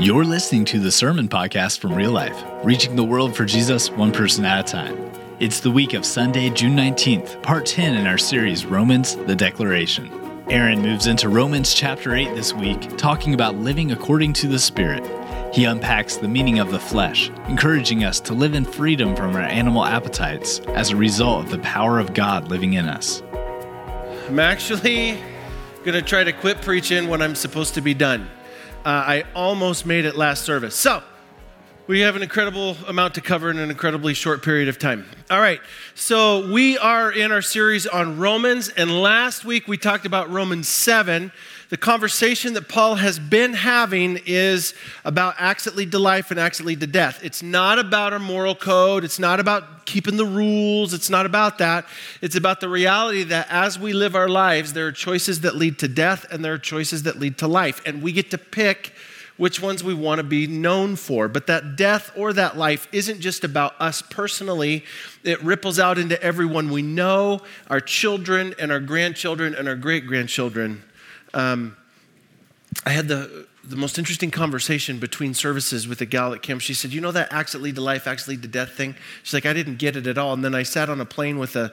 You're listening to the Sermon Podcast from Real Life, reaching the world for Jesus one person at a time. It's the week of Sunday, June 19th, part 10 in our series, Romans, the Declaration. Aaron moves into Romans chapter 8 this week, talking about living according to the Spirit. He unpacks the meaning of the flesh, encouraging us to live in freedom from our animal appetites as a result of the power of God living in us. I'm actually going to try to quit preaching when I'm supposed to be done. Uh, I almost made it last service. So, we have an incredible amount to cover in an incredibly short period of time. All right, so we are in our series on Romans, and last week we talked about Romans 7. The conversation that Paul has been having is about acts that lead to life and acts that lead to death. It's not about our moral code, it's not about keeping the rules, it's not about that. It's about the reality that as we live our lives, there are choices that lead to death and there are choices that lead to life, and we get to pick which ones we want to be known for. But that death or that life isn't just about us personally, it ripples out into everyone we know, our children and our grandchildren and our great grandchildren. Um, I had the, the most interesting conversation between services with a gal at camp. She said, You know that acts that lead to life, acts that lead to death thing? She's like, I didn't get it at all. And then I sat on a plane with a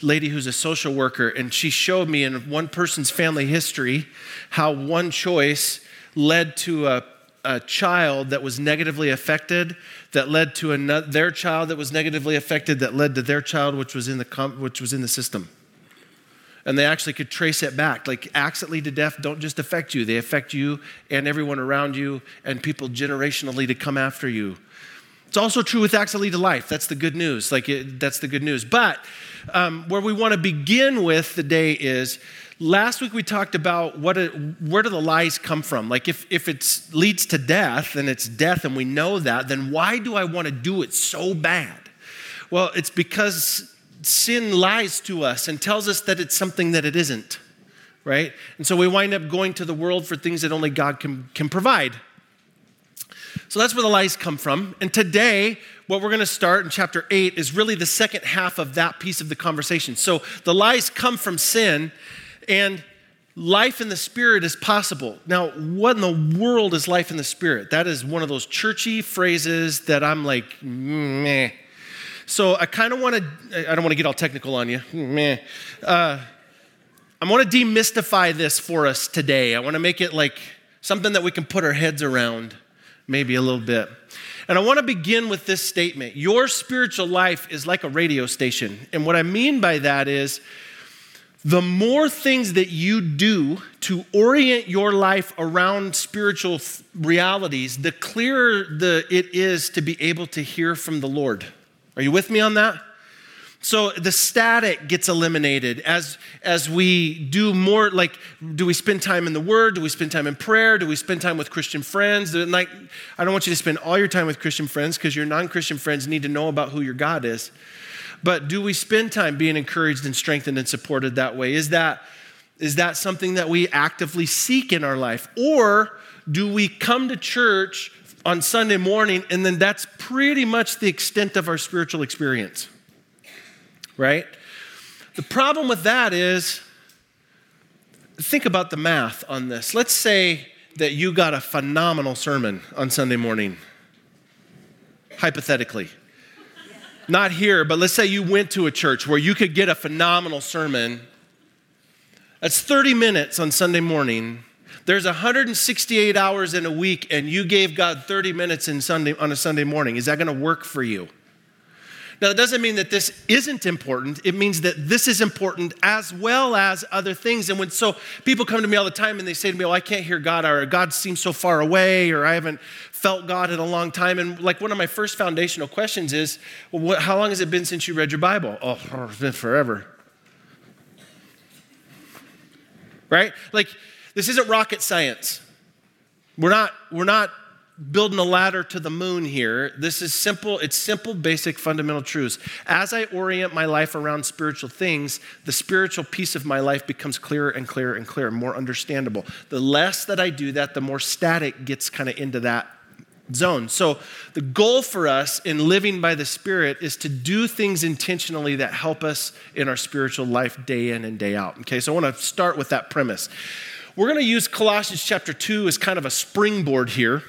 lady who's a social worker, and she showed me in one person's family history how one choice led to a, a child that was negatively affected, that led to another, their child that was negatively affected, that led to their child, which was in the, which was in the system and they actually could trace it back. Like lead to death don't just affect you, they affect you and everyone around you and people generationally to come after you. It's also true with lead to life. That's the good news. Like it, that's the good news. But um, where we want to begin with the day is last week we talked about what where do the lies come from? Like if if it leads to death and it's death and we know that, then why do I want to do it so bad? Well, it's because sin lies to us and tells us that it's something that it isn't, right? And so we wind up going to the world for things that only God can, can provide. So that's where the lies come from. And today, what we're going to start in chapter 8 is really the second half of that piece of the conversation. So the lies come from sin, and life in the Spirit is possible. Now, what in the world is life in the Spirit? That is one of those churchy phrases that I'm like, mm, meh. So I kind of want to, I don't want to get all technical on you. Meh. Uh, I want to demystify this for us today. I want to make it like something that we can put our heads around maybe a little bit. And I want to begin with this statement Your spiritual life is like a radio station. And what I mean by that is, the more things that you do to orient your life around spiritual realities, the clearer the, it is to be able to hear from the Lord. Are you with me on that? So the static gets eliminated as, as we do more, like, do we spend time in the Word? Do we spend time in prayer? Do we spend time with Christian friends? Like, I don't want you to spend all your time with Christian friends because your non Christian friends need to know about who your God is. But do we spend time being encouraged and strengthened and supported that way? Is that, is that something that we actively seek in our life? Or do we come to church on Sunday morning, and then that's pretty much the extent of our spiritual experience. Right? The problem with that is think about the math on this. Let's say that you got a phenomenal sermon on Sunday morning, hypothetically. Not here, but let's say you went to a church where you could get a phenomenal sermon. That's 30 minutes on Sunday morning there's 168 hours in a week, and you gave God 30 minutes in Sunday, on a Sunday morning. Is that going to work for you? Now, that doesn't mean that this isn't important. It means that this is important as well as other things. And when so people come to me all the time and they say to me, Oh, I can't hear God, or God seems so far away, or I haven't felt God in a long time. And like one of my first foundational questions is, Well, what, how long has it been since you read your Bible? Oh, it's been forever. Right? Like, this isn't rocket science. We're not, we're not building a ladder to the moon here. This is simple, it's simple, basic, fundamental truths. As I orient my life around spiritual things, the spiritual piece of my life becomes clearer and clearer and clearer, more understandable. The less that I do that, the more static gets kind of into that zone. So, the goal for us in living by the Spirit is to do things intentionally that help us in our spiritual life day in and day out. Okay, so I want to start with that premise. We're going to use Colossians chapter 2 as kind of a springboard here.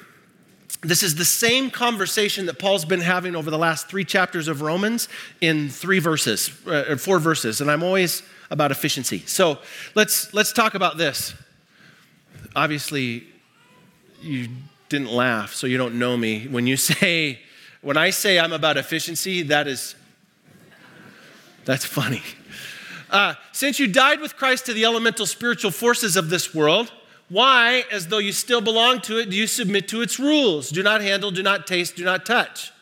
This is the same conversation that Paul's been having over the last three chapters of Romans in three verses, uh, four verses, and I'm always about efficiency. So let's let's talk about this. Obviously, you didn't laugh, so you don't know me. When you say, when I say I'm about efficiency, that is that's funny. Uh, since you died with Christ to the elemental spiritual forces of this world, why, as though you still belong to it, do you submit to its rules? Do not handle, do not taste, do not touch.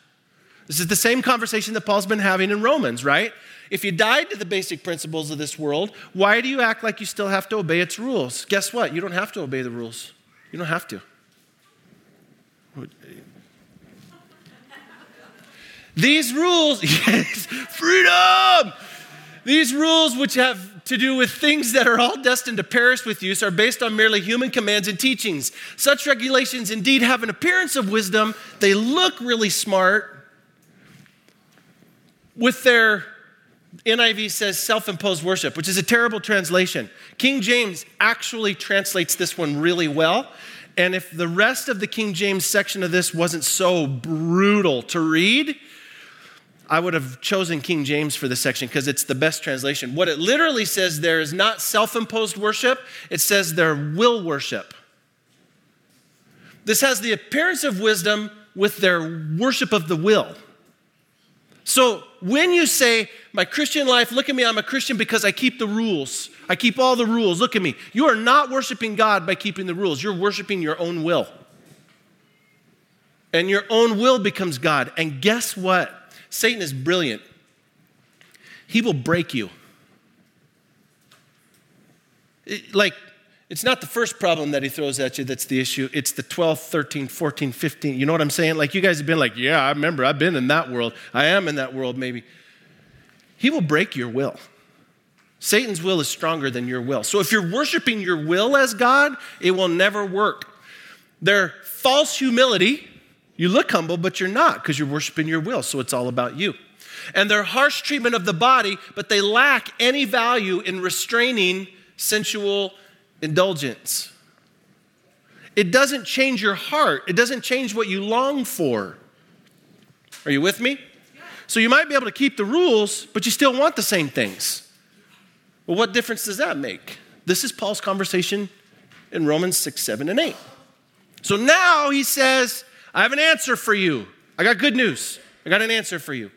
This is the same conversation that Paul's been having in Romans, right? If you died to the basic principles of this world, why do you act like you still have to obey its rules? Guess what? You don't have to obey the rules. You don't have to. These rules, yes, freedom! These rules, which have to do with things that are all destined to perish with use, are based on merely human commands and teachings. Such regulations indeed have an appearance of wisdom. They look really smart. With their, NIV says self imposed worship, which is a terrible translation. King James actually translates this one really well. And if the rest of the King James section of this wasn't so brutal to read, I would have chosen King James for this section because it's the best translation. What it literally says there is not self imposed worship, it says their will worship. This has the appearance of wisdom with their worship of the will. So when you say, My Christian life, look at me, I'm a Christian because I keep the rules. I keep all the rules. Look at me. You are not worshiping God by keeping the rules, you're worshiping your own will. And your own will becomes God. And guess what? Satan is brilliant. He will break you. It, like, it's not the first problem that he throws at you that's the issue. It's the 12, 13, 14, 15. You know what I'm saying? Like, you guys have been like, yeah, I remember, I've been in that world. I am in that world, maybe. He will break your will. Satan's will is stronger than your will. So if you're worshiping your will as God, it will never work. Their false humility you look humble, but you're not because you're worshiping your will, so it's all about you. And their harsh treatment of the body, but they lack any value in restraining sensual indulgence. It doesn't change your heart, it doesn't change what you long for. Are you with me? So you might be able to keep the rules, but you still want the same things. Well, what difference does that make? This is Paul's conversation in Romans 6, 7, and 8. So now he says, I have an answer for you. I got good news. I got an answer for you.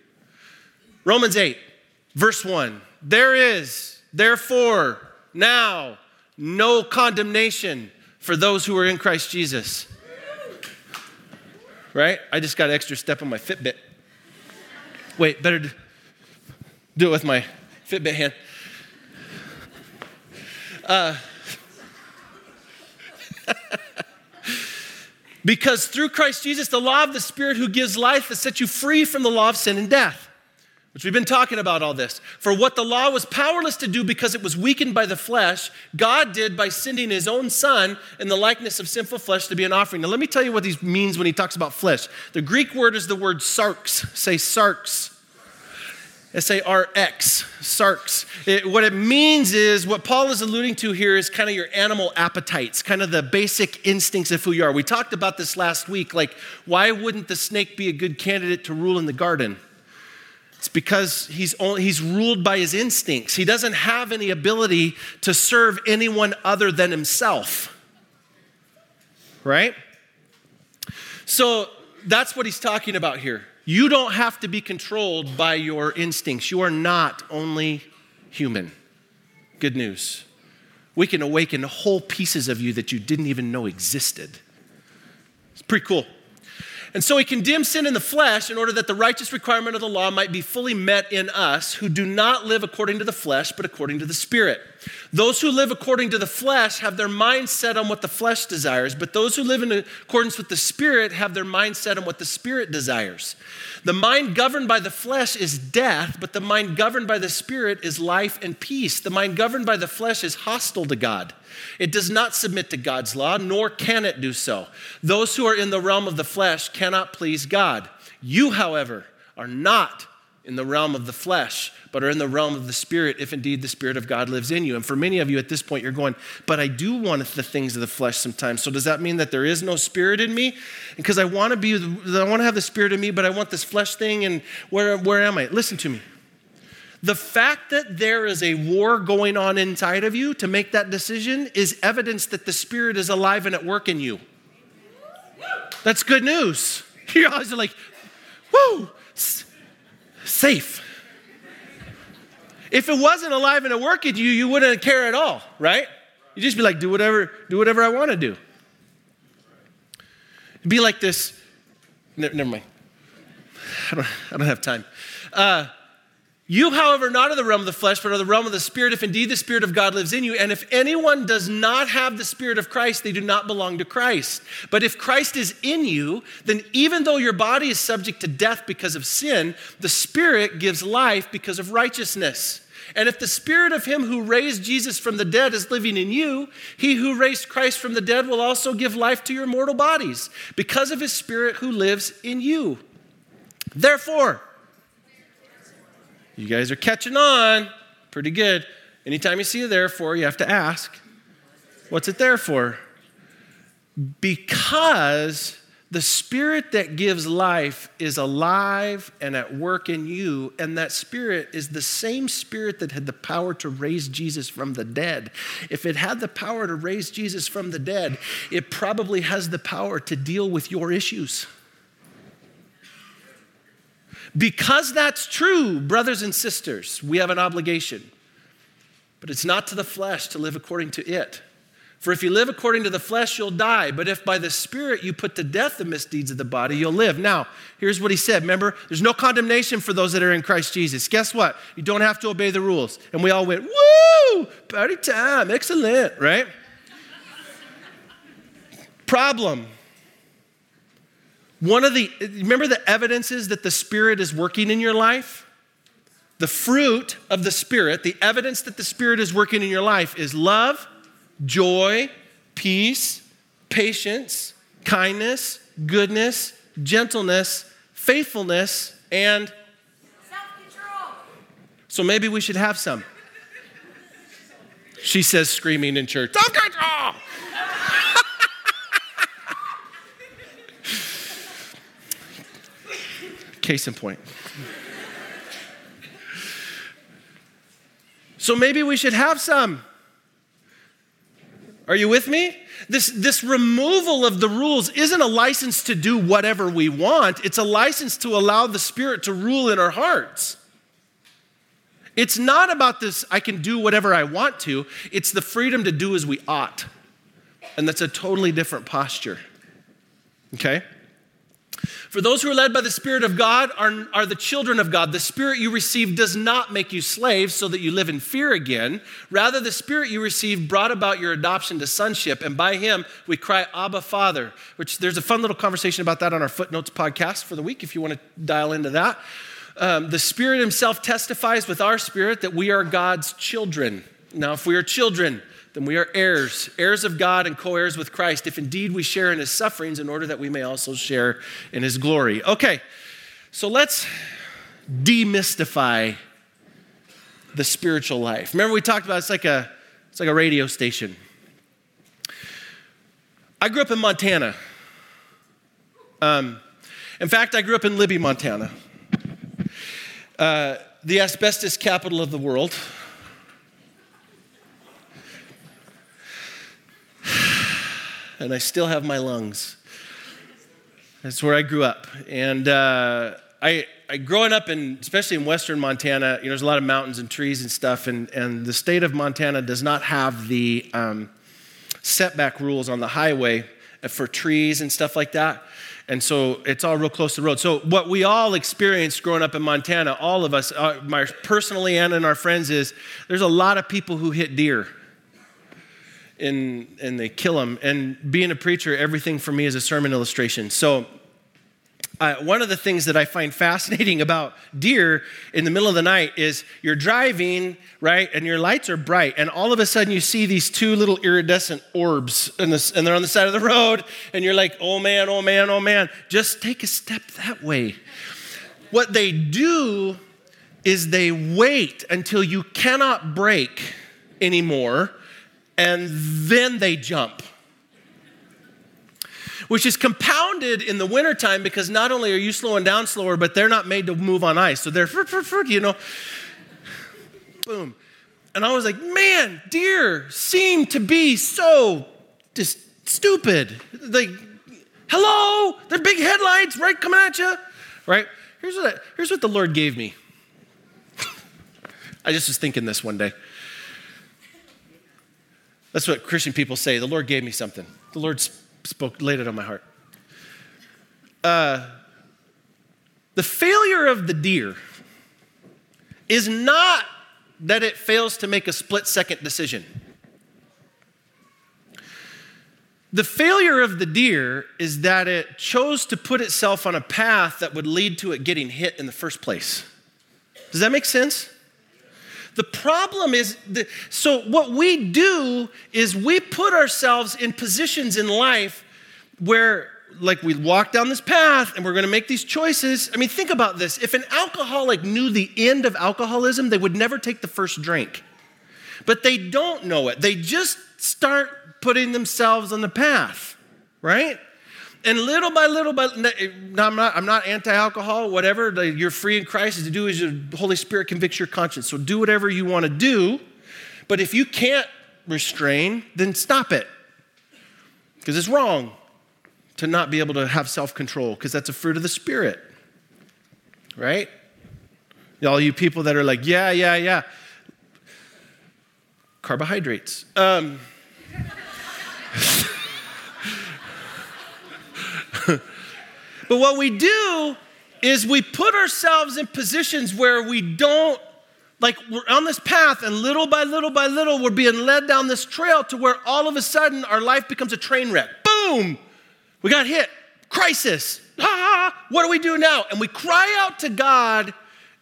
Romans 8, verse 1. There is, therefore, now no condemnation for those who are in Christ Jesus. Right? I just got an extra step on my Fitbit. Wait, better do it with my Fitbit hand. Uh, Because through Christ Jesus, the law of the Spirit who gives life has set you free from the law of sin and death, which we've been talking about all this. For what the law was powerless to do because it was weakened by the flesh, God did by sending his own Son in the likeness of sinful flesh to be an offering. Now, let me tell you what he means when he talks about flesh. The Greek word is the word sarx. Say sarx. S A R X, sarx. It, what it means is, what Paul is alluding to here is kind of your animal appetites, kind of the basic instincts of who you are. We talked about this last week. Like, why wouldn't the snake be a good candidate to rule in the garden? It's because he's, only, he's ruled by his instincts. He doesn't have any ability to serve anyone other than himself. Right? So that's what he's talking about here. You don't have to be controlled by your instincts. You are not only human. Good news. We can awaken whole pieces of you that you didn't even know existed. It's pretty cool. And so he condemns sin in the flesh in order that the righteous requirement of the law might be fully met in us who do not live according to the flesh, but according to the Spirit. Those who live according to the flesh have their mind set on what the flesh desires, but those who live in accordance with the Spirit have their mind set on what the Spirit desires. The mind governed by the flesh is death, but the mind governed by the Spirit is life and peace. The mind governed by the flesh is hostile to God. It does not submit to God's law, nor can it do so. Those who are in the realm of the flesh cannot please God. You, however, are not in the realm of the flesh, but are in the realm of the spirit if indeed the spirit of God lives in you. And for many of you at this point, you're going, but I do want the things of the flesh sometimes. So does that mean that there is no spirit in me? Because I want to be, I want to have the spirit in me, but I want this flesh thing. And where, where am I? Listen to me. The fact that there is a war going on inside of you to make that decision is evidence that the Spirit is alive and at work in you. That's good news. You guys are like, whoo, safe. If it wasn't alive and at work in you, you wouldn't care at all, right? You'd just be like, do whatever, do whatever I want to do. It'd be like this. Never, never mind. I don't, I don't have time. Uh, you, however, are not of the realm of the flesh, but of the realm of the Spirit, if indeed the Spirit of God lives in you. And if anyone does not have the Spirit of Christ, they do not belong to Christ. But if Christ is in you, then even though your body is subject to death because of sin, the Spirit gives life because of righteousness. And if the Spirit of Him who raised Jesus from the dead is living in you, He who raised Christ from the dead will also give life to your mortal bodies because of His Spirit who lives in you. Therefore, you guys are catching on pretty good. Anytime you see a therefore, you have to ask, what's it there for? Because the spirit that gives life is alive and at work in you, and that spirit is the same spirit that had the power to raise Jesus from the dead. If it had the power to raise Jesus from the dead, it probably has the power to deal with your issues. Because that's true, brothers and sisters, we have an obligation. But it's not to the flesh to live according to it. For if you live according to the flesh, you'll die. But if by the Spirit you put to death the misdeeds of the body, you'll live. Now, here's what he said. Remember, there's no condemnation for those that are in Christ Jesus. Guess what? You don't have to obey the rules. And we all went, woo, party time, excellent, right? Problem one of the, remember the evidences that the Spirit is working in your life? The fruit of the Spirit, the evidence that the Spirit is working in your life is love, joy, peace, patience, kindness, goodness, gentleness, faithfulness, and. So maybe we should have some. She says, screaming in church, self control. Case in point. So maybe we should have some. Are you with me? This, this removal of the rules isn't a license to do whatever we want, it's a license to allow the Spirit to rule in our hearts. It's not about this, I can do whatever I want to, it's the freedom to do as we ought. And that's a totally different posture. Okay? For those who are led by the Spirit of God are, are the children of God. The Spirit you receive does not make you slaves so that you live in fear again. Rather, the Spirit you received brought about your adoption to sonship, and by Him we cry, Abba, Father. Which there's a fun little conversation about that on our Footnotes podcast for the week if you want to dial into that. Um, the Spirit Himself testifies with our spirit that we are God's children. Now, if we are children, then we are heirs, heirs of God and co heirs with Christ, if indeed we share in his sufferings in order that we may also share in his glory. Okay, so let's demystify the spiritual life. Remember, we talked about it's like a, it's like a radio station. I grew up in Montana. Um, in fact, I grew up in Libby, Montana, uh, the asbestos capital of the world. And I still have my lungs. That's where I grew up. And uh, I, I, growing up in, especially in western Montana, you know, there's a lot of mountains and trees and stuff, and, and the state of Montana does not have the um, setback rules on the highway for trees and stuff like that. And so it's all real close to the road. So what we all experienced growing up in Montana, all of us, uh, my, personally and in our friends, is there's a lot of people who hit deer and, and they kill them. And being a preacher, everything for me is a sermon illustration. So, uh, one of the things that I find fascinating about deer in the middle of the night is you're driving, right, and your lights are bright, and all of a sudden you see these two little iridescent orbs, and they're on the side of the road, and you're like, oh man, oh man, oh man, just take a step that way. What they do is they wait until you cannot brake anymore and then they jump. Which is compounded in the wintertime because not only are you slowing down slower, but they're not made to move on ice. So they're, you know, boom. And I was like, man, deer seem to be so just stupid. Like, hello, they're big headlights, right, coming at you, right? Here's what, I, here's what the Lord gave me. I just was thinking this one day. That's what Christian people say. The Lord gave me something. The Lord spoke, laid it on my heart. Uh, the failure of the deer is not that it fails to make a split second decision. The failure of the deer is that it chose to put itself on a path that would lead to it getting hit in the first place. Does that make sense? The problem is, that, so what we do is we put ourselves in positions in life where, like, we walk down this path and we're going to make these choices. I mean, think about this. If an alcoholic knew the end of alcoholism, they would never take the first drink. But they don't know it. They just start putting themselves on the path, right? And little by little, by I'm not, I'm not anti-alcohol, whatever. You're free in Christ. To do is the Holy Spirit convicts your conscience. So do whatever you want to do. But if you can't restrain, then stop it, because it's wrong to not be able to have self-control, because that's a fruit of the Spirit, right? All you people that are like, yeah, yeah, yeah, carbohydrates. Um, but what we do is we put ourselves in positions where we don't, like, we're on this path, and little by little by little, we're being led down this trail to where all of a sudden our life becomes a train wreck. Boom! We got hit. Crisis. Ah, what do we do now? And we cry out to God,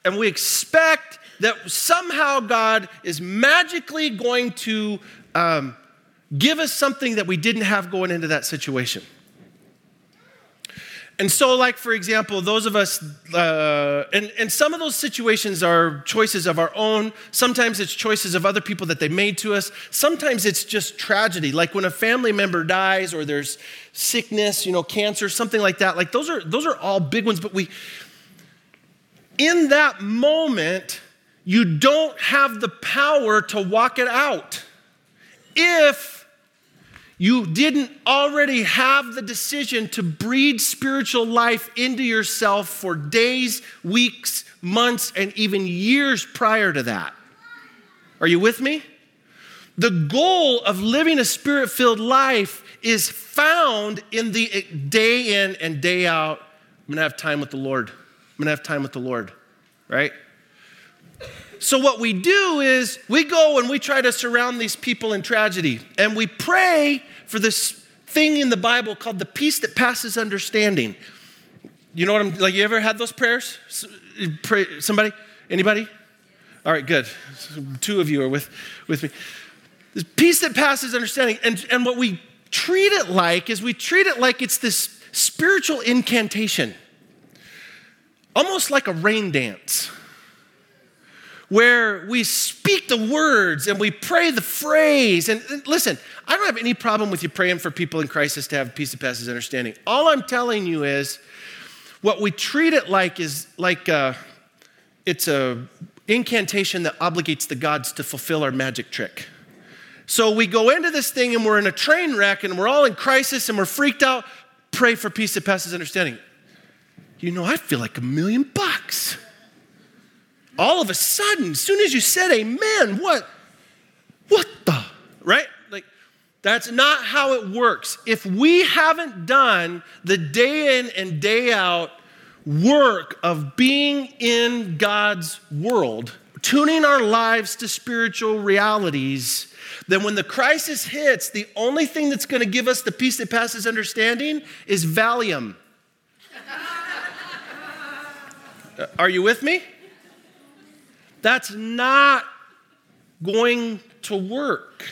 and we expect that somehow God is magically going to um, give us something that we didn't have going into that situation. And so, like, for example, those of us, uh, and, and some of those situations are choices of our own. Sometimes it's choices of other people that they made to us. Sometimes it's just tragedy, like when a family member dies or there's sickness, you know, cancer, something like that. Like, those are, those are all big ones, but we, in that moment, you don't have the power to walk it out. If you didn't already have the decision to breed spiritual life into yourself for days, weeks, months, and even years prior to that. Are you with me? The goal of living a spirit filled life is found in the day in and day out. I'm gonna have time with the Lord. I'm gonna have time with the Lord, right? So, what we do is we go and we try to surround these people in tragedy, and we pray for this thing in the Bible called the peace that passes understanding. You know what I'm like? You ever had those prayers? Pray, somebody? Anybody? All right, good. Two of you are with, with me. This peace that passes understanding. And, and what we treat it like is we treat it like it's this spiritual incantation, almost like a rain dance where we speak the words and we pray the phrase. And, and, listen, I don't have any problem with you praying for people in crisis to have peace that passes understanding. All I'm telling you is what we treat it like is like a, uh, it's a incantation that obligates the gods to fulfill our magic trick. So we go into this thing and we're in a train wreck and we're all in crisis and we're freaked out. Pray for peace that passes understanding. You know, I feel like a million bucks all of a sudden, as soon as you said amen, what? What the? Right? Like, that's not how it works. If we haven't done the day in and day out work of being in God's world, tuning our lives to spiritual realities, then when the crisis hits, the only thing that's going to give us the peace that passes understanding is Valium. Uh, are you with me? That's not going to work.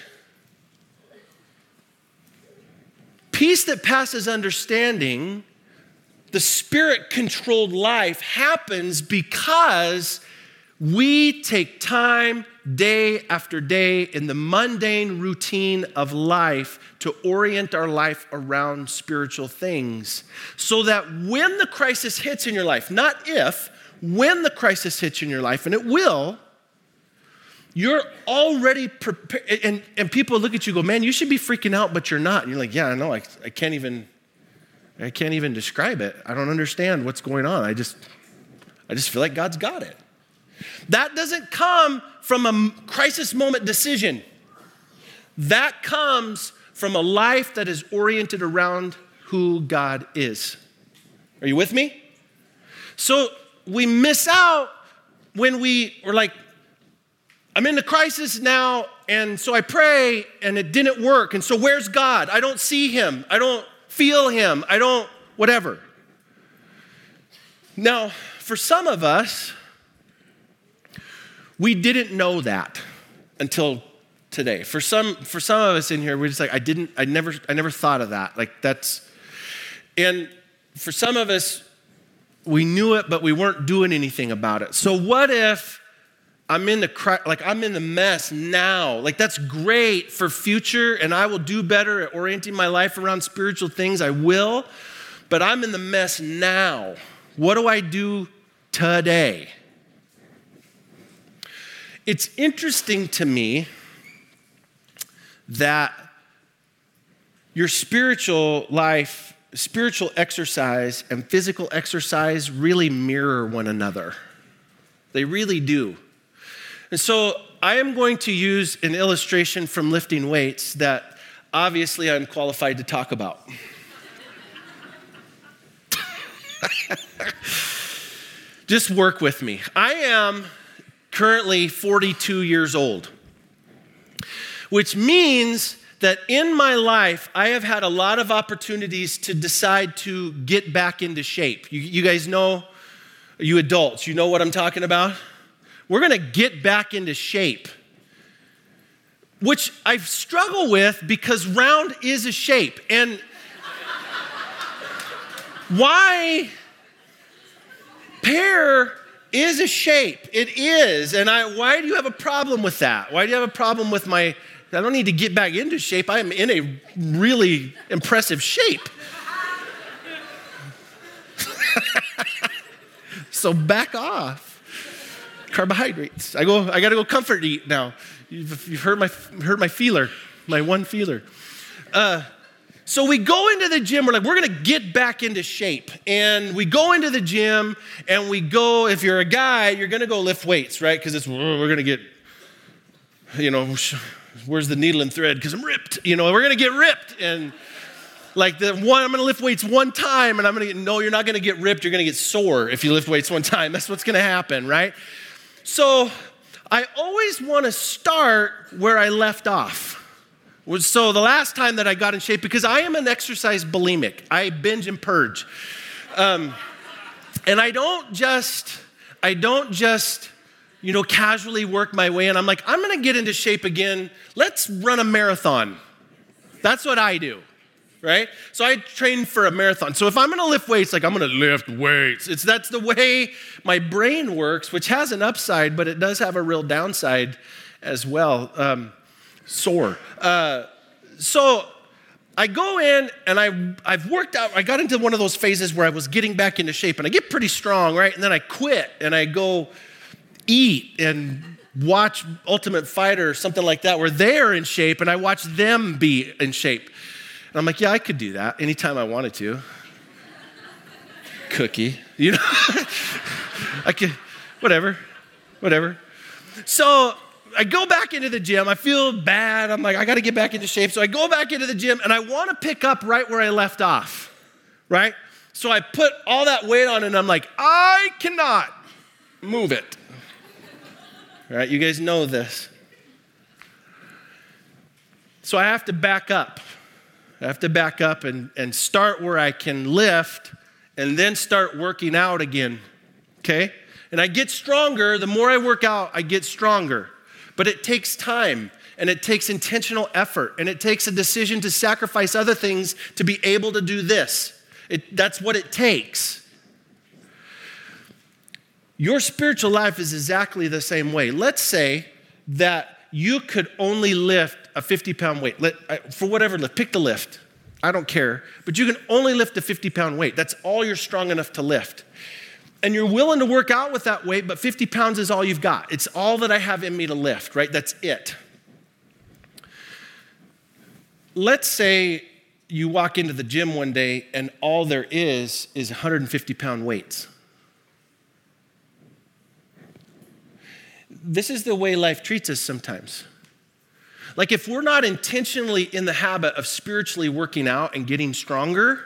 Peace that passes understanding, the spirit controlled life, happens because we take time day after day in the mundane routine of life to orient our life around spiritual things so that when the crisis hits in your life, not if, when the crisis hits in your life, and it will, you're already prepared. And, and people look at you go, man, you should be freaking out, but you're not. And you're like, yeah, I know. I, I can't even, I can't even describe it. I don't understand what's going on. I just, I just feel like God's got it. That doesn't come from a crisis moment decision. That comes from a life that is oriented around who God is. Are you with me? So we miss out when we are like, I'm in the crisis now, and so I pray, and it didn't work. And so where's God? I don't see him. I don't feel him. I don't, whatever. Now, for some of us, we didn't know that until today. For some, for some of us in here, we're just like, I didn't, I never, I never thought of that. Like that's, and for some of us, we knew it, but we weren't doing anything about it. So what if I'm in the like I'm in the mess now? Like that's great for future, and I will do better at orienting my life around spiritual things. I will, but I'm in the mess now. What do I do today? It's interesting to me that your spiritual life, spiritual exercise, and physical exercise really mirror one another. They really do. And so I am going to use an illustration from lifting weights that obviously I'm qualified to talk about. Just work with me. I am currently 42 years old, which means that in my life, I have had a lot of opportunities to decide to get back into shape. You, you guys know, you adults, you know what I'm talking about? We're gonna get back into shape, which I struggle with because round is a shape. And why pear is a shape. It is. And I, why do you have a problem with that? Why do you have a problem with my, I don't need to get back into shape. I am in a really impressive shape. so back off. Carbohydrates. I go, I gotta go comfort eat now. You've, you've heard my heard my feeler, my one feeler. Uh, so we go into the gym, we're like, we're gonna get back into shape. And we go into the gym and we go, if you're a guy, you're gonna go lift weights, right? Because it's, we're gonna get, you know, where's the needle and thread? Because I'm ripped, you know, we're gonna get ripped. And like the one, I'm gonna lift weights one time and I'm gonna get, no, you're not gonna get ripped, you're gonna get sore if you lift weights one time. That's what's gonna happen, right? So I always wanna start where I left off so the last time that I got in shape, because I am an exercise bulimic, I binge and purge. Um, and I don't just, I don't just, you know, casually work my way in. I'm like, I'm gonna get into shape again. Let's run a marathon. That's what I do, right? So I train for a marathon. So if I'm gonna lift weights, like I'm gonna lift weights. It's that's the way my brain works, which has an upside, but it does have a real downside as well. Um, sore. Uh, so I go in and I, I've worked out, I got into one of those phases where I was getting back into shape and I get pretty strong, right? And then I quit and I go eat and watch Ultimate Fighter or something like that where they're in shape and I watch them be in shape. And I'm like, yeah, I could do that anytime I wanted to. Cookie, you know? I could, whatever, whatever. So I go back into the gym. I feel bad. I'm like, I got to get back into shape. So I go back into the gym and I want to pick up right where I left off, right? So I put all that weight on and I'm like, I cannot move it. Right? You guys know this. So I have to back up. I have to back up and, and start where I can lift and then start working out again. Okay? And I get stronger. The more I work out, I get stronger. But it takes time and it takes intentional effort and it takes a decision to sacrifice other things to be able to do this. It, that's what it takes. Your spiritual life is exactly the same way. Let's say that you could only lift a 50 pound weight, Let, for whatever lift, pick the lift. I don't care, but you can only lift a 50 pound weight. That's all you're strong enough to lift. And you're willing to work out with that weight, but 50 pounds is all you've got. It's all that I have in me to lift, right? That's it. Let's say you walk into the gym one day and all there is is 150 pound weights. This is the way life treats us sometimes. Like, if we're not intentionally in the habit of spiritually working out and getting stronger,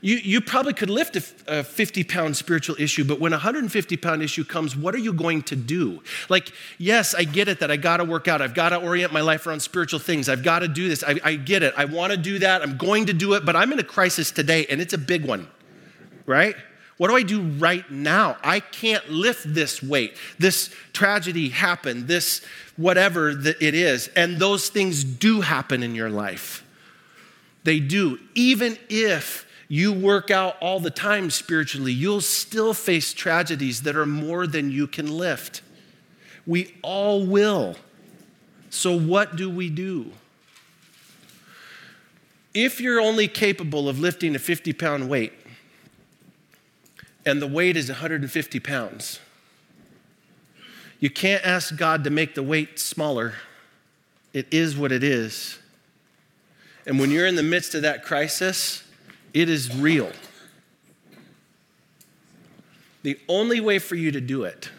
you, you probably could lift a, a 50 pound spiritual issue, but when a 150 pound issue comes, what are you going to do? Like, yes, I get it that I gotta work out. I've gotta orient my life around spiritual things. I've gotta do this. I, I get it. I wanna do that. I'm going to do it, but I'm in a crisis today and it's a big one, right? What do I do right now? I can't lift this weight. This tragedy happened, this whatever it is. And those things do happen in your life. They do. Even if you work out all the time spiritually, you'll still face tragedies that are more than you can lift. We all will. So, what do we do? If you're only capable of lifting a 50 pound weight, and the weight is 150 pounds. You can't ask God to make the weight smaller. It is what it is. And when you're in the midst of that crisis, it is real. The only way for you to do it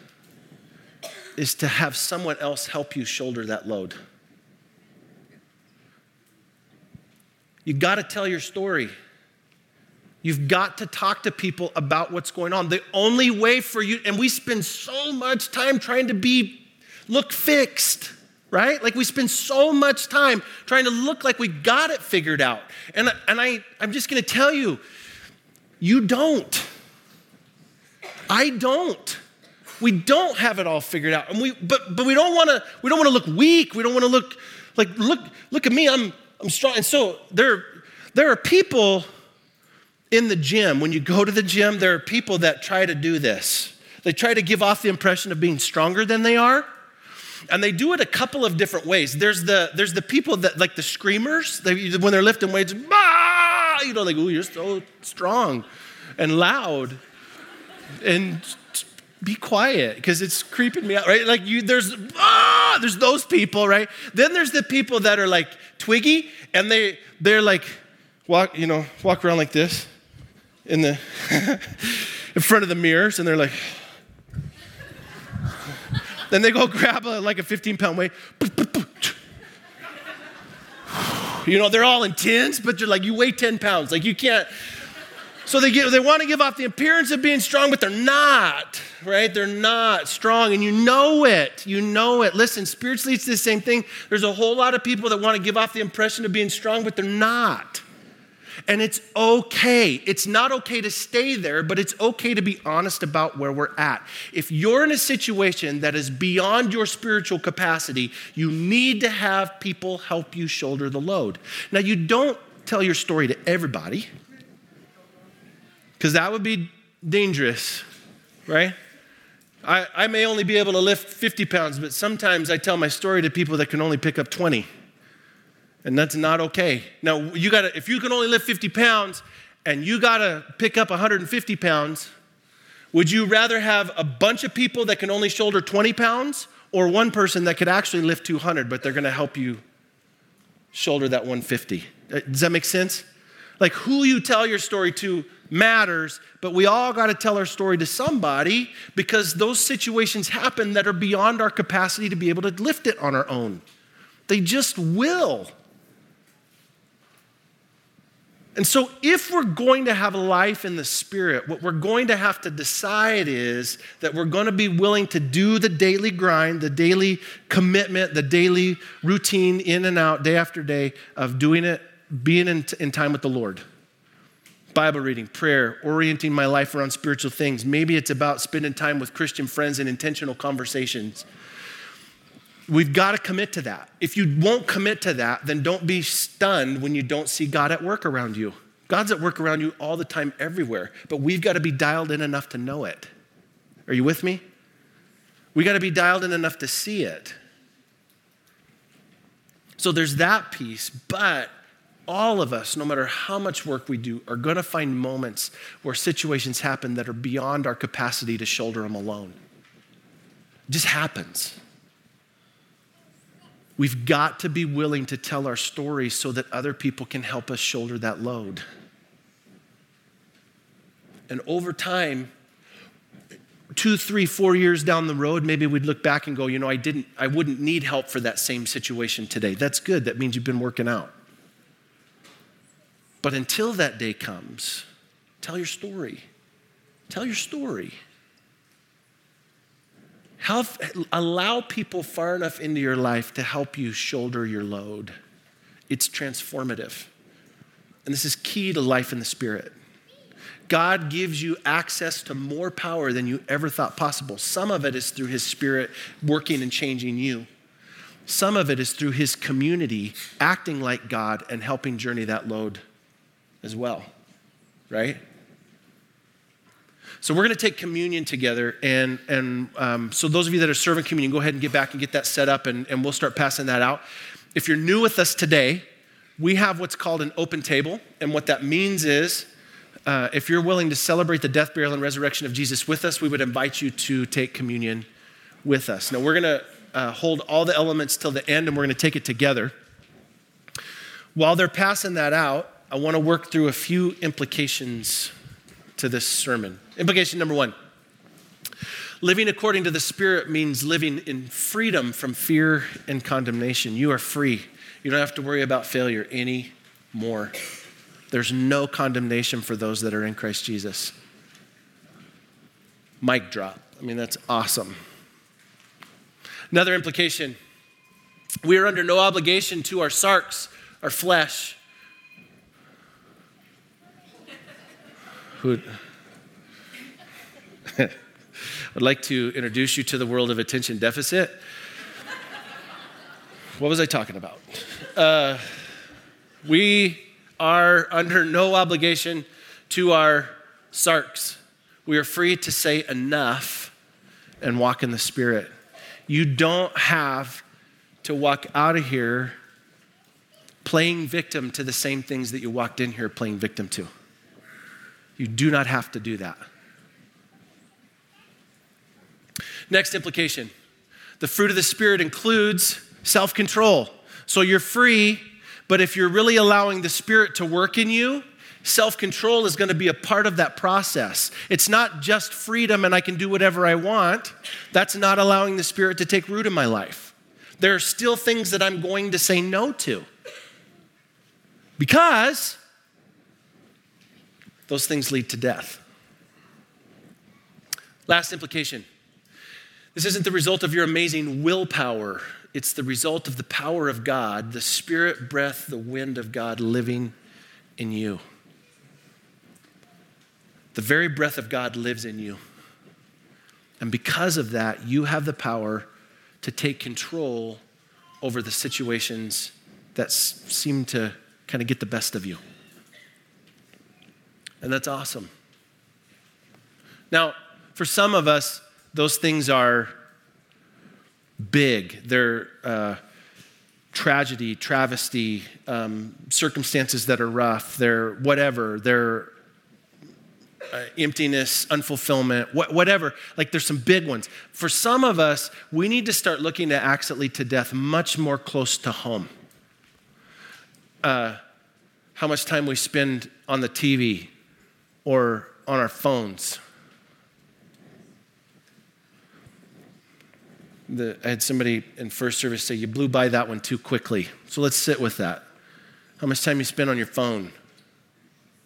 is to have someone else help you shoulder that load. You got to tell your story. You've got to talk to people about what's going on. The only way for you, and we spend so much time trying to be, look fixed, right? Like we spend so much time trying to look like we got it figured out. And, and I, I'm just gonna tell you, you don't. I don't. We don't have it all figured out. And we, but, but we don't wanna, we don't wanna look weak. We don't wanna look like, look, look at me, I'm, I'm strong. And so there, there are people in the gym, when you go to the gym, there are people that try to do this. They try to give off the impression of being stronger than they are. And they do it a couple of different ways. There's the, there's the people that, like the screamers, they, when they're lifting weights, bah! you know, like, oh, you're so strong and loud. And be quiet because it's creeping me out, right? Like you, there's ah, there's those people, right? Then there's the people that are like twiggy and they they're like walk, you know, walk around like this in the in front of the mirrors and they're like then they go grab a, like a 15 pound weight. You know they're all intense but they're like you weigh 10 pounds. Like you can't so they, give, they want to give off the appearance of being strong but they're not right? They're not strong and you know it. You know it. Listen spiritually it's the same thing. There's a whole lot of people that want to give off the impression of being strong but they're not and it's okay. It's not okay to stay there, but it's okay to be honest about where we're at. If you're in a situation that is beyond your spiritual capacity, you need to have people help you shoulder the load. Now, you don't tell your story to everybody, because that would be dangerous, right? I, I may only be able to lift 50 pounds, but sometimes I tell my story to people that can only pick up 20 and that's not okay. Now, you gotta, if you can only lift 50 pounds and you gotta pick up 150 pounds, would you rather have a bunch of people that can only shoulder 20 pounds or one person that could actually lift 200, but they're gonna help you shoulder that 150? Uh, does that make sense? Like who you tell your story to matters, but we all got to tell our story to somebody because those situations happen that are beyond our capacity to be able to lift it on our own. They just will. And so, if we're going to have a life in the Spirit, what we're going to have to decide is that we're going to be willing to do the daily grind, the daily commitment, the daily routine in and out, day after day, of doing it, being in, in time with the Lord. Bible reading, prayer, orienting my life around spiritual things. Maybe it's about spending time with Christian friends and intentional conversations. We've got to commit to that. If you won't commit to that, then don't be stunned when you don't see God at work around you. God's at work around you all the time, everywhere, but we've got to be dialed in enough to know it. Are you with me? We got to be dialed in enough to see it. So there's that piece, but all of us, no matter how much work we do, are going to find moments where situations happen that are beyond our capacity to shoulder them alone. It just happens. We've got to be willing to tell our story so that other people can help us shoulder that load. And over time, two, three, four years down the road, maybe we'd look back and go, you know, I didn't, I wouldn't need help for that same situation today. That's good. That means you've been working out. But until that day comes, tell your story. Tell your story. Help, allow people far enough into your life to help you shoulder your load. It's transformative. And this is key to life in the Spirit. God gives you access to more power than you ever thought possible. Some of it is through His Spirit working and changing you. Some of it is through His community acting like God and helping journey that load as well, right? So we're going to take communion together. And, and um, so, those of you that are serving communion, go ahead and get back and get that set up, and, and we'll start passing that out. If you're new with us today, we have what's called an open table. And what that means is, uh, if you're willing to celebrate the death, burial, and resurrection of Jesus with us, we would invite you to take communion with us. Now, we're going to uh, hold all the elements till the end, and we're going to take it together. While they're passing that out, I want to work through a few implications to this sermon. Implication number one living according to the Spirit means living in freedom from fear and condemnation. You are free. You don't have to worry about failure anymore. There's no condemnation for those that are in Christ Jesus. Mic drop. I mean, that's awesome. Another implication we are under no obligation to our sarx, our flesh. Who, I'd like to introduce you to the world of attention deficit. what was I talking about? Uh, we are under no obligation to our sarx. We are free to say enough and walk in the Spirit. You don't have to walk out of here playing victim to the same things that you walked in here playing victim to. You do not have to do that. Next implication the fruit of the Spirit includes self control. So you're free, but if you're really allowing the Spirit to work in you, self control is going to be a part of that process. It's not just freedom and I can do whatever I want. That's not allowing the Spirit to take root in my life. There are still things that I'm going to say no to because those things lead to death. Last implication this isn't the result of your amazing willpower, it's the result of the power of God, the spirit, breath, the wind of God living in you. The very breath of God lives in you. And because of that, you have the power to take control over the situations that seem to kind of get the best of you. And that's awesome. Now, for some of us, those things are big. They're uh, tragedy, travesty, um, circumstances that are rough. They're whatever. They're uh, emptiness, unfulfillment, wh- whatever. Like there's some big ones. For some of us, we need to start looking at acts that lead to death much more close to home. Uh, how much time we spend on the TV or on our phones the, I had somebody in first service say, You blew by that one too quickly. So let's sit with that. How much time you spend on your phone?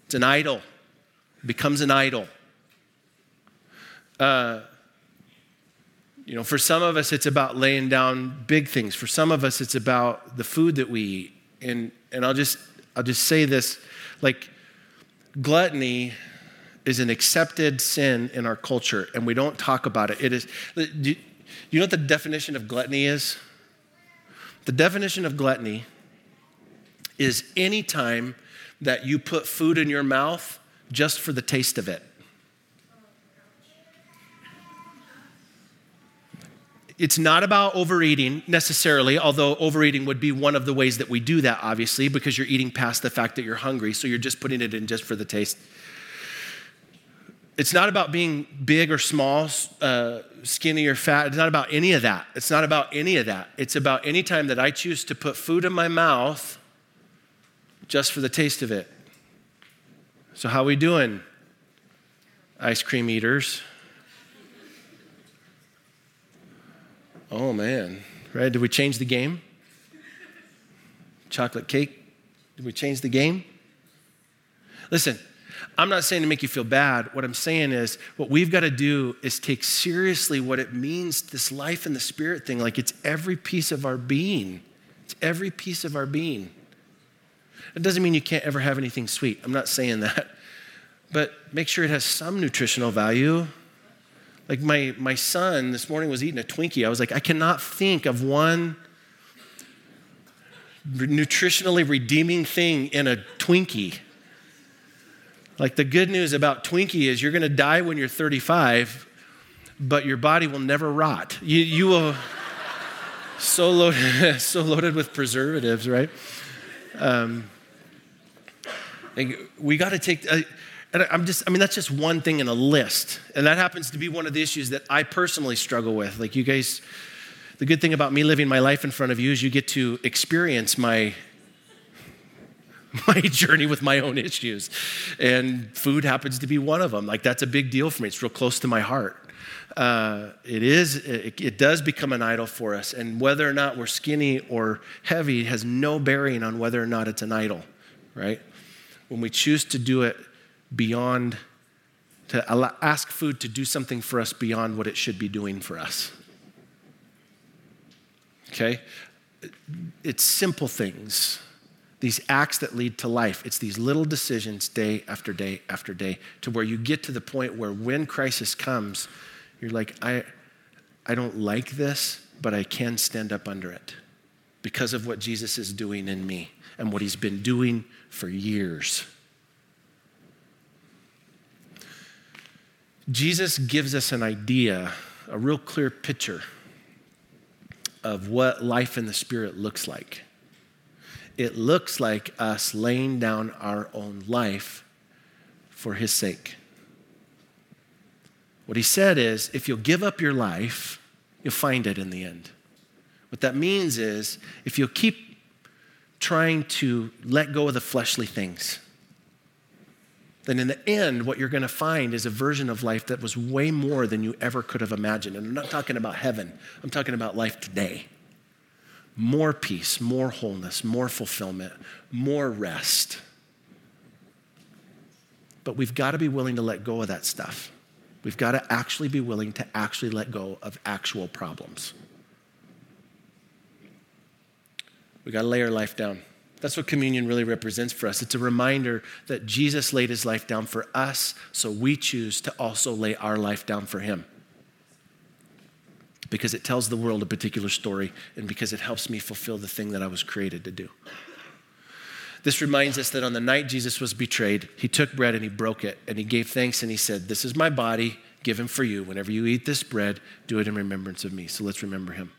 It's an idol, it becomes an idol. Uh, you know, for some of us, it's about laying down big things. For some of us, it's about the food that we eat. And, and I'll, just, I'll just say this like, gluttony is an accepted sin in our culture, and we don't talk about it. It is. You know what the definition of gluttony is? The definition of gluttony is any time that you put food in your mouth just for the taste of it. it's not about overeating necessarily, although overeating would be one of the ways that we do that, obviously, because you're eating past the fact that you're hungry, so you're just putting it in just for the taste. It's not about being big or small, uh, skinny or fat. It's not about any of that. It's not about any of that. It's about any time that I choose to put food in my mouth just for the taste of it. So, how we doing, ice cream eaters? Oh man, right? Did we change the game? Chocolate cake? Did we change the game? Listen, I'm not saying to make you feel bad. What I'm saying is, what we've got to do is take seriously what it means, this life in the spirit thing. Like it's every piece of our being. It's every piece of our being. It doesn't mean you can't ever have anything sweet. I'm not saying that. But make sure it has some nutritional value. Like my, my son this morning was eating a Twinkie. I was like, I cannot think of one nutritionally redeeming thing in a Twinkie. Like the good news about Twinkie is you're going to die when you're 35, but your body will never rot. You, you will so loaded, so loaded with preservatives, right? Um, we got to take. Uh, and I'm just, I mean, that's just one thing in a list. And that happens to be one of the issues that I personally struggle with. Like, you guys, the good thing about me living my life in front of you is you get to experience my my journey with my own issues. And food happens to be one of them. Like that's a big deal for me. It's real close to my heart. Uh, it is it, it does become an idol for us. And whether or not we're skinny or heavy has no bearing on whether or not it's an idol right? When we choose to do it beyond, to ask food to do something for us beyond what it should be doing for us. Okay? It's simple things, these acts that lead to life. It's these little decisions day after day after day to where you get to the point where when crisis comes, you're like, I, I don't like this, but I can stand up under it because of what Jesus is doing in me and what he's been doing for years. Jesus gives us an idea, a real clear picture of what life in the Spirit looks like. It looks like us laying down our own life for His sake. What He said is if you'll give up your life, you'll find it in the end. What that means is if you'll keep trying to let go of the fleshly things, then in the end, what you're going to find is a version of life that was way more than you ever could have imagined. And I'm not talking about heaven, I'm talking about life today. More peace, more wholeness, more fulfillment, more rest. But we've got to be willing to let go of that stuff. We've got to actually be willing to actually let go of actual problems. We got to lay our life down. That's what communion really represents for us. It's a reminder that Jesus laid his life down for us, so we choose to also lay our life down for him. Because it tells the world a particular story and because it helps me fulfill the thing that I was created to do. This reminds us that on the night Jesus was betrayed, he took bread and he broke it and he gave thanks and he said, This is my body given for you. Whenever you eat this bread, do it in remembrance of me. So let's remember him.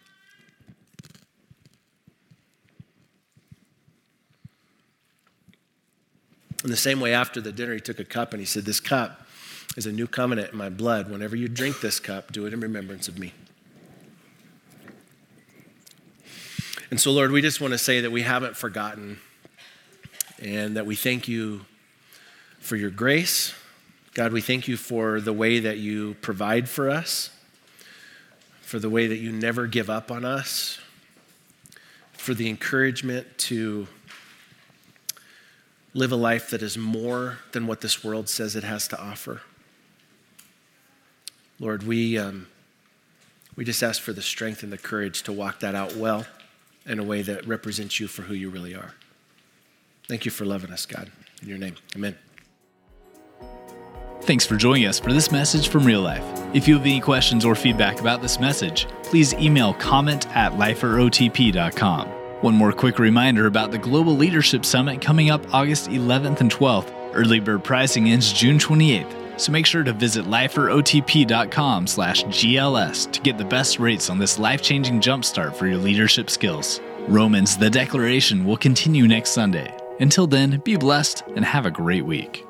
In the same way, after the dinner, he took a cup and he said, This cup is a new covenant in my blood. Whenever you drink this cup, do it in remembrance of me. And so, Lord, we just want to say that we haven't forgotten and that we thank you for your grace. God, we thank you for the way that you provide for us, for the way that you never give up on us, for the encouragement to live a life that is more than what this world says it has to offer. Lord, we, um, we just ask for the strength and the courage to walk that out well in a way that represents you for who you really are. Thank you for loving us, God. In your name, amen. Thanks for joining us for this message from real life. If you have any questions or feedback about this message, please email comment at liferotp.com. One more quick reminder about the Global Leadership Summit coming up August 11th and 12th. Early bird pricing ends June 28th. So make sure to visit liferotp.com slash GLS to get the best rates on this life-changing jumpstart for your leadership skills. Romans, the Declaration, will continue next Sunday. Until then, be blessed and have a great week.